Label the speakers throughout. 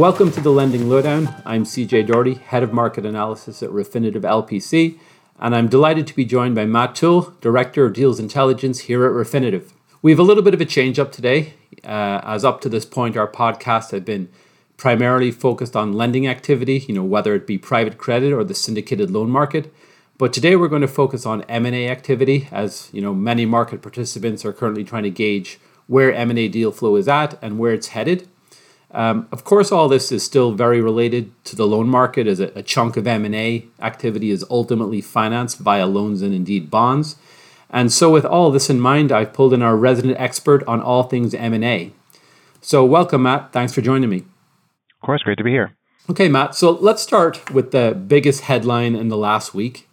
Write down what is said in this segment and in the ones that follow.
Speaker 1: Welcome to the Lending Lowdown. I'm CJ Doherty, Head of Market Analysis at Refinitiv LPC, and I'm delighted to be joined by Matt Toole, Director of Deals Intelligence here at Refinitiv. We have a little bit of a change up today, uh, as up to this point, our podcast have been primarily focused on lending activity, you know, whether it be private credit or the syndicated loan market. But today we're going to focus on M&A activity as, you know, many market participants are currently trying to gauge where M&A deal flow is at and where it's headed. Um, of course, all this is still very related to the loan market, as a, a chunk of M&A activity is ultimately financed via loans and indeed bonds. And so, with all this in mind, I've pulled in our resident expert on all things M&A. So, welcome, Matt. Thanks for joining me.
Speaker 2: Of course, great to be here.
Speaker 1: Okay, Matt. So, let's start with the biggest headline in the last week.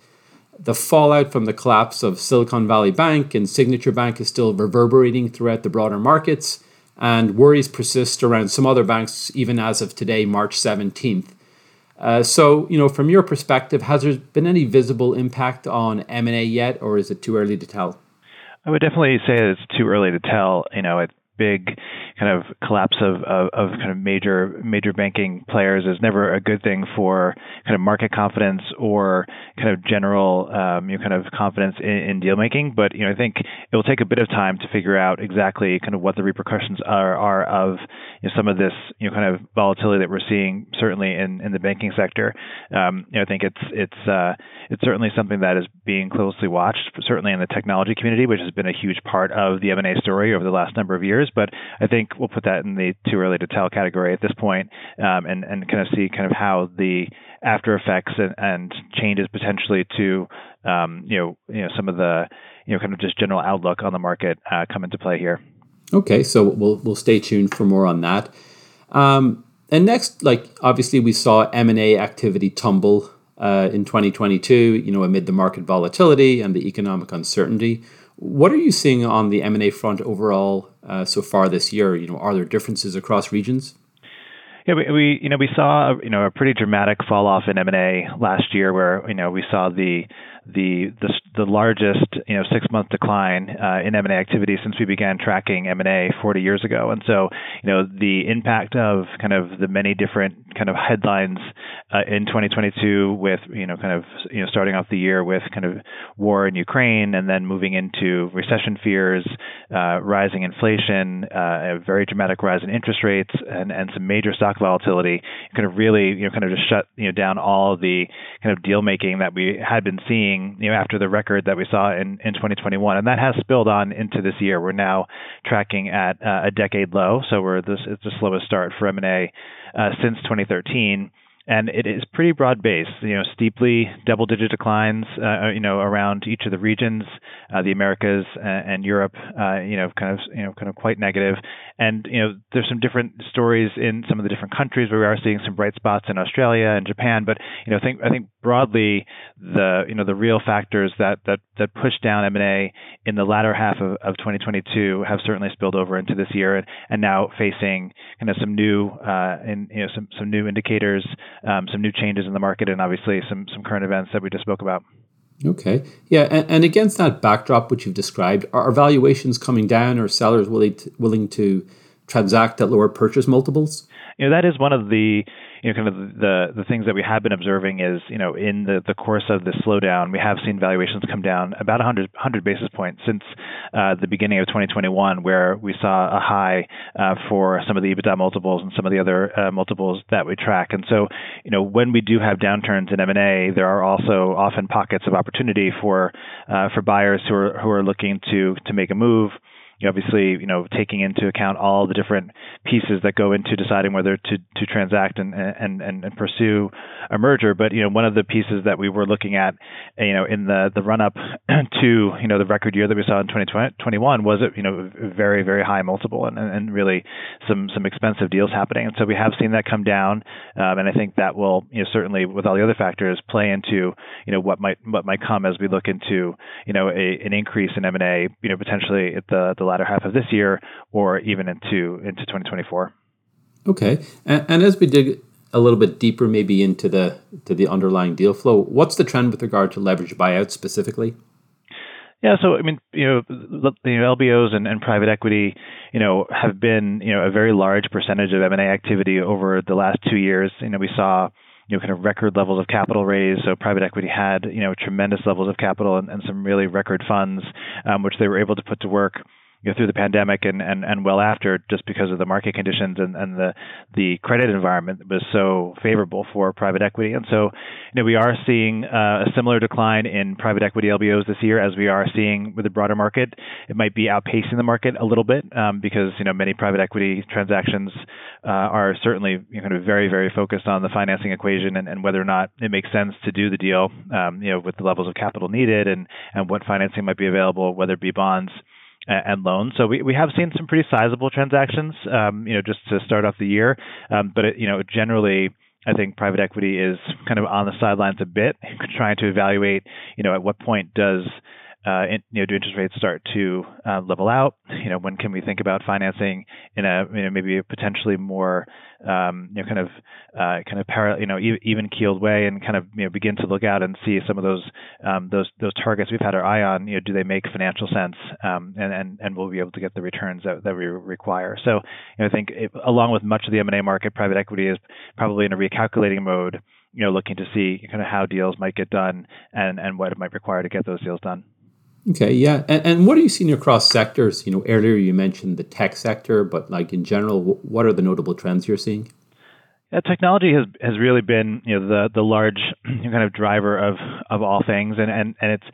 Speaker 1: The fallout from the collapse of Silicon Valley Bank and Signature Bank is still reverberating throughout the broader markets and worries persist around some other banks even as of today, March 17th. Uh, so, you know, from your perspective, has there been any visible impact on M&A yet, or is it too early to tell?
Speaker 2: I would definitely say it's too early to tell. You know, it, big kind of collapse of, of, of, kind of major major banking players is never a good thing for kind of market confidence or kind of general um, you know, kind of confidence in, in, deal making. But you know, I think it will take a bit of time to figure out exactly kind of what the repercussions are, are of you know, some of this you know kind of volatility that we're seeing certainly in, in the banking sector. Um, you know, I think it's it's uh, it's certainly something that is being closely watched, certainly in the technology community, which has been a huge part of the M&A story over the last number of years. But I think we'll put that in the too early to tell category at this point, um, and and kind of see kind of how the after effects and, and changes potentially to um, you know you know some of the you know kind of just general outlook on the market uh, come into play here.
Speaker 1: Okay, so we'll we'll stay tuned for more on that. Um, and next, like obviously, we saw M and A activity tumble uh, in 2022. You know, amid the market volatility and the economic uncertainty. What are you seeing on the M and A front overall uh, so far this year? You know, are there differences across regions?
Speaker 2: Yeah, we, we you know we saw you know a pretty dramatic fall off in M and A last year, where you know we saw the the the, the largest you know six month decline uh, in M&A activity since we began tracking M&A 40 years ago. And so you know the impact of kind of the many different kind of headlines uh, in 2022 with you know kind of you know starting off the year with kind of war in Ukraine and then moving into recession fears, uh, rising inflation, uh, a very dramatic rise in interest rates, and and some major stock volatility kind of really you know kind of just shut you know down all the kind of deal making that we had been seeing you know, after the record that we saw in, in 2021. And that has spilled on into this year. We're now tracking at uh, a decade low. So we're this, it's the slowest start for M&A uh, since 2013 and it is pretty broad based. You know, steeply double digit declines. Uh, you know, around each of the regions, uh, the Americas and, and Europe. Uh, you know, kind of you know kind of quite negative. And you know, there's some different stories in some of the different countries where we are seeing some bright spots in Australia and Japan. But you know, think I think broadly the you know the real factors that that that pushed down M&A in the latter half of, of 2022 have certainly spilled over into this year and, and now facing kind of some new uh, and you know some some new indicators um, some new changes in the market, and obviously some some current events that we just spoke about.
Speaker 1: Okay, yeah, and, and against that backdrop which you've described, are valuations coming down, or sellers willing to, willing to transact at lower purchase multiples?
Speaker 2: You know that is one of the you know, kind of the the things that we have been observing is, you know, in the, the course of this slowdown, we have seen valuations come down about 100, 100 basis points since uh, the beginning of 2021, where we saw a high uh, for some of the EBITDA multiples and some of the other uh, multiples that we track. And so, you know, when we do have downturns in M&A, there are also often pockets of opportunity for uh, for buyers who are who are looking to to make a move you obviously you know taking into account all the different pieces that go into deciding whether to to transact and and and, and pursue a merger. But you know one of the pieces that we were looking at you know in the the run up to you know the record year that we saw in 2021 was it you know very very high multiple and and really some some expensive deals happening. And so we have seen that come down um, and I think that will you know certainly with all the other factors play into you know what might what might come as we look into you know a, an increase in M&A you know potentially at the the latter half of this year or even into into 2024.
Speaker 1: Okay, and, and as we dig a little bit deeper, maybe into the to the underlying deal flow, what's the trend with regard to leverage buyouts specifically?
Speaker 2: Yeah, so I mean, you know, the, LBOs and, and private equity, you know, have been you know a very large percentage of M&A activity over the last two years. You know, we saw you know kind of record levels of capital raised. So private equity had you know tremendous levels of capital and, and some really record funds, um, which they were able to put to work you know, through the pandemic and, and, and well after, just because of the market conditions and, and the the credit environment was so favorable for private equity. And so, you know, we are seeing uh, a similar decline in private equity LBOs this year as we are seeing with the broader market. It might be outpacing the market a little bit um, because you know many private equity transactions uh, are certainly you know, kind of very very focused on the financing equation and, and whether or not it makes sense to do the deal, um, you know, with the levels of capital needed and and what financing might be available, whether it be bonds and loans. So we, we have seen some pretty sizable transactions, um, you know, just to start off the year. Um, but it, you know, generally, I think private equity is kind of on the sidelines a bit, trying to evaluate, you know, at what point does uh, in, you know, do interest rates start to uh, level out? You know, when can we think about financing in a you know, maybe a potentially more um, you know kind of uh, kind of you know even keeled way, and kind of you know begin to look out and see some of those um, those those targets we've had our eye on. You know, do they make financial sense, um, and and and will we be able to get the returns that, that we require? So, you know, I think it, along with much of the M&A market, private equity is probably in a recalculating mode. You know, looking to see kind of how deals might get done and and what it might require to get those deals done.
Speaker 1: Okay, yeah, and, and, what are you seeing across sectors? You know, earlier you mentioned the tech sector, but like in general, what are the notable trends you're seeing?
Speaker 2: Yeah, technology has has really been you know the the large kind of driver of of all things, and and and it's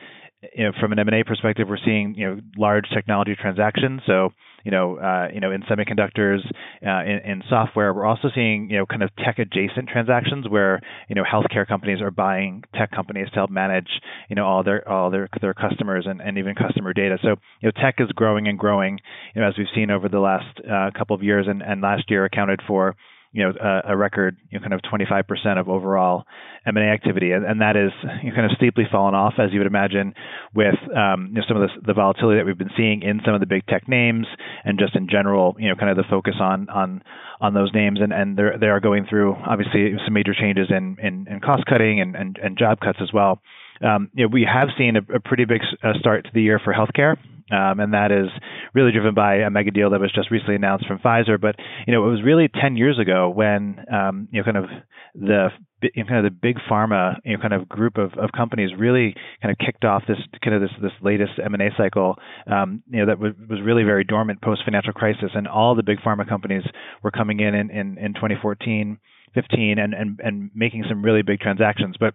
Speaker 2: you know from an M and A perspective, we're seeing you know large technology transactions. So you know, uh, you know, in semiconductors, uh, in, in, software. We're also seeing, you know, kind of tech adjacent transactions where, you know, healthcare companies are buying tech companies to help manage, you know, all their all their their customers and, and even customer data. So, you know, tech is growing and growing, you know, as we've seen over the last uh, couple of years, and, and last year accounted for you know a, a record you know, kind of 25% of overall M&A activity, and, and that is you know, kind of steeply fallen off as you would imagine with um, you know, some of the, the volatility that we've been seeing in some of the big tech names, and just in general, you know, kind of the focus on on on those names, and and they are going through obviously some major changes in in, in cost cutting and, and and job cuts as well. Um, you know, we have seen a, a pretty big uh, start to the year for healthcare. Um, and that is really driven by a mega deal that was just recently announced from Pfizer. But you know, it was really 10 years ago when um, you know kind of the you know, kind of the big pharma you know kind of group of, of companies really kind of kicked off this kind of this this latest M&A cycle. Um, you know that was, was really very dormant post financial crisis, and all the big pharma companies were coming in in, in, in 2014. 15 and, and and making some really big transactions but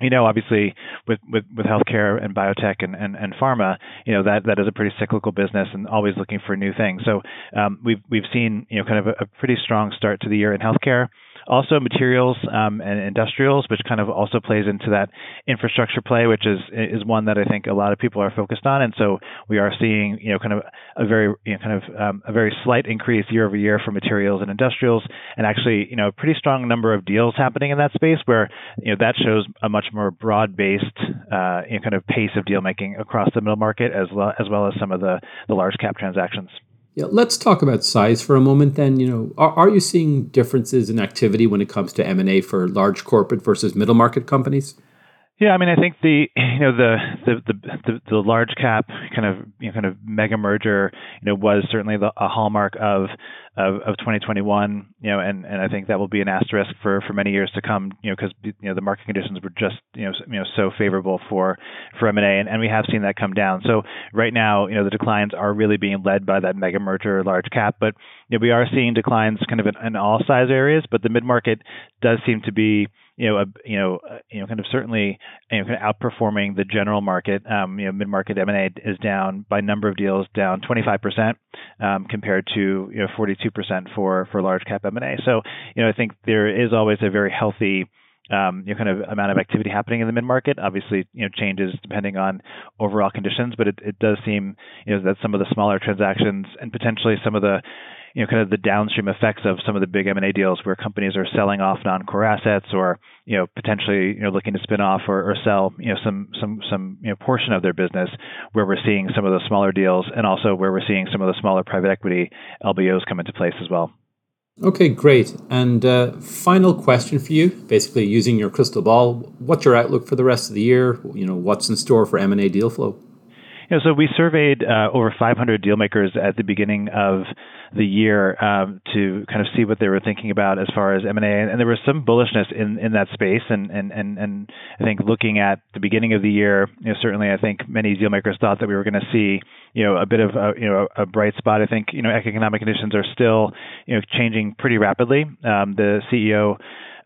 Speaker 2: you know, obviously with, with, with healthcare and biotech and, and, and pharma, you know, that, that is a pretty cyclical business and always looking for new things. So um, we've, we've seen, you know, kind of a, a pretty strong start to the year in healthcare. Also, materials um, and industrials, which kind of also plays into that infrastructure play, which is is one that I think a lot of people are focused on. And so we are seeing, you know, kind of a very, you know, kind of um, a very slight increase year over year for materials and industrials, and actually, you know, a pretty strong number of deals happening in that space, where you know that shows a much more broad-based, uh, you know, kind of pace of deal making across the middle market as well as well as some of the the large cap transactions.
Speaker 1: Yeah, let's talk about size for a moment. Then, you know, are, are you seeing differences in activity when it comes to M and A for large corporate versus middle market companies?
Speaker 2: Yeah, I mean, I think the you know the the the, the large cap kind of you know, kind of mega merger you know was certainly the, a hallmark of, of of 2021. You know, and and I think that will be an asterisk for for many years to come. You know, because you know the market conditions were just you know you know so favorable for for M and A, and we have seen that come down. So right now, you know, the declines are really being led by that mega merger large cap, but you know, we are seeing declines kind of in, in all size areas, but the mid market does seem to be you know, a, you know, uh, you know, kind of certainly, you know, kind of outperforming the general market. Um, you know, mid-market M&A is down by number of deals, down 25% um, compared to you know 42% for for large cap M&A. So, you know, I think there is always a very healthy um, you know, kind of amount of activity happening in the mid market. Obviously, you know, changes depending on overall conditions, but it, it does seem, you know, that some of the smaller transactions and potentially some of the, you know, kind of the downstream effects of some of the big M&A deals where companies are selling off non-core assets or, you know, potentially, you know, looking to spin off or, or sell, you know, some, some, some, you know, portion of their business where we're seeing some of the smaller deals and also where we're seeing some of the smaller private equity LBOs come into place as well.
Speaker 1: Okay, great. And uh, final question for you, basically using your crystal ball, what's your outlook for the rest of the year? You know, what's in store for M&A deal flow?
Speaker 2: You know, so we surveyed uh, over 500 deal makers at the beginning of the year um, to kind of see what they were thinking about as far as M&A, and, there was some bullishness in, in that space. And, and and and I think looking at the beginning of the year, you know, certainly I think many deal makers thought that we were going to see you know a bit of a, you know a bright spot. I think you know economic conditions are still you know changing pretty rapidly. Um, the CEO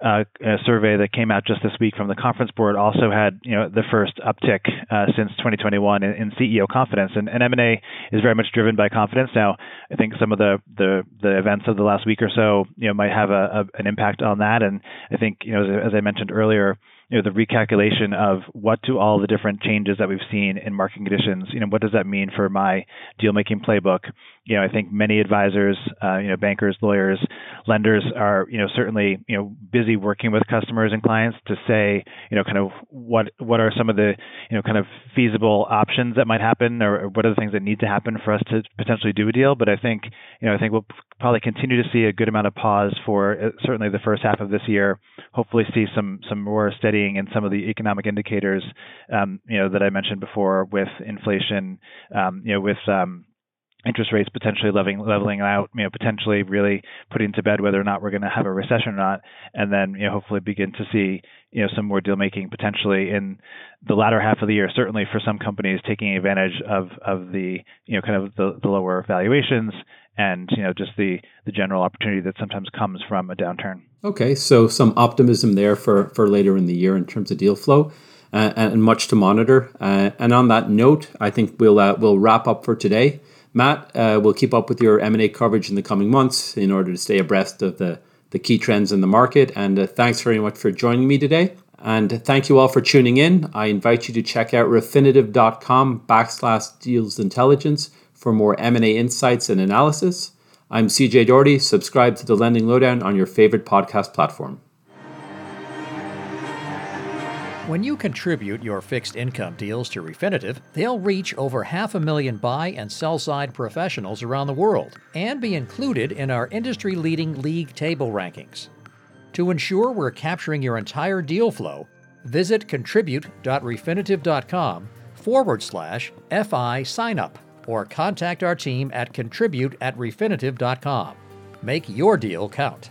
Speaker 2: uh, survey that came out just this week from the conference board also had you know the first uptick uh, since 2021 in, in, CEO confidence, and, and M&A is very much driven by confidence. Now, I think some of the, the, the events of the last week or so you know might have a, a, an impact on that, and I think you know as, as I mentioned earlier you know the recalculation of what do all the different changes that we've seen in market conditions you know what does that mean for my deal making playbook you know i think many advisors uh, you know bankers lawyers lenders are you know certainly you know busy working with customers and clients to say you know kind of what what are some of the you know kind of feasible options that might happen or, what are the things that need to happen for us to potentially do a deal. But i think you know i think we'll probably continue to see a good amount of pause for uh, certainly the first half of this year hopefully see some some more steadying in some of the economic indicators, um, you know, that I mentioned before with inflation, um, you know, with um, interest rates potentially leveling leveling out, you know, potentially really putting to bed whether or not we're going to have a recession or not, and then you know hopefully begin to see you know some more deal making potentially in the latter half of the year. Certainly for some companies taking advantage of of the you know kind of the, the lower valuations and you know just the the general opportunity that sometimes comes from a downturn.
Speaker 1: Okay, so some optimism there for for later in the year in terms of deal flow. Uh, and much to monitor. Uh, and on that note, I think we'll uh, we'll wrap up for today. Matt, uh, we'll keep up with your M&A coverage in the coming months in order to stay abreast of the, the key trends in the market. And uh, thanks very much for joining me today. And thank you all for tuning in. I invite you to check out refinitiv.com backslash deals intelligence for more M&A insights and analysis. I'm CJ Doherty. Subscribe to the Lending Lowdown on your favorite podcast platform.
Speaker 3: When you contribute your fixed income deals to Refinitiv, they'll reach over half a million buy and sell side professionals around the world and be included in our industry leading league table rankings. To ensure we're capturing your entire deal flow, visit contribute.refinitiv.com forward slash FI sign up or contact our team at contribute at refinitiv.com. Make your deal count.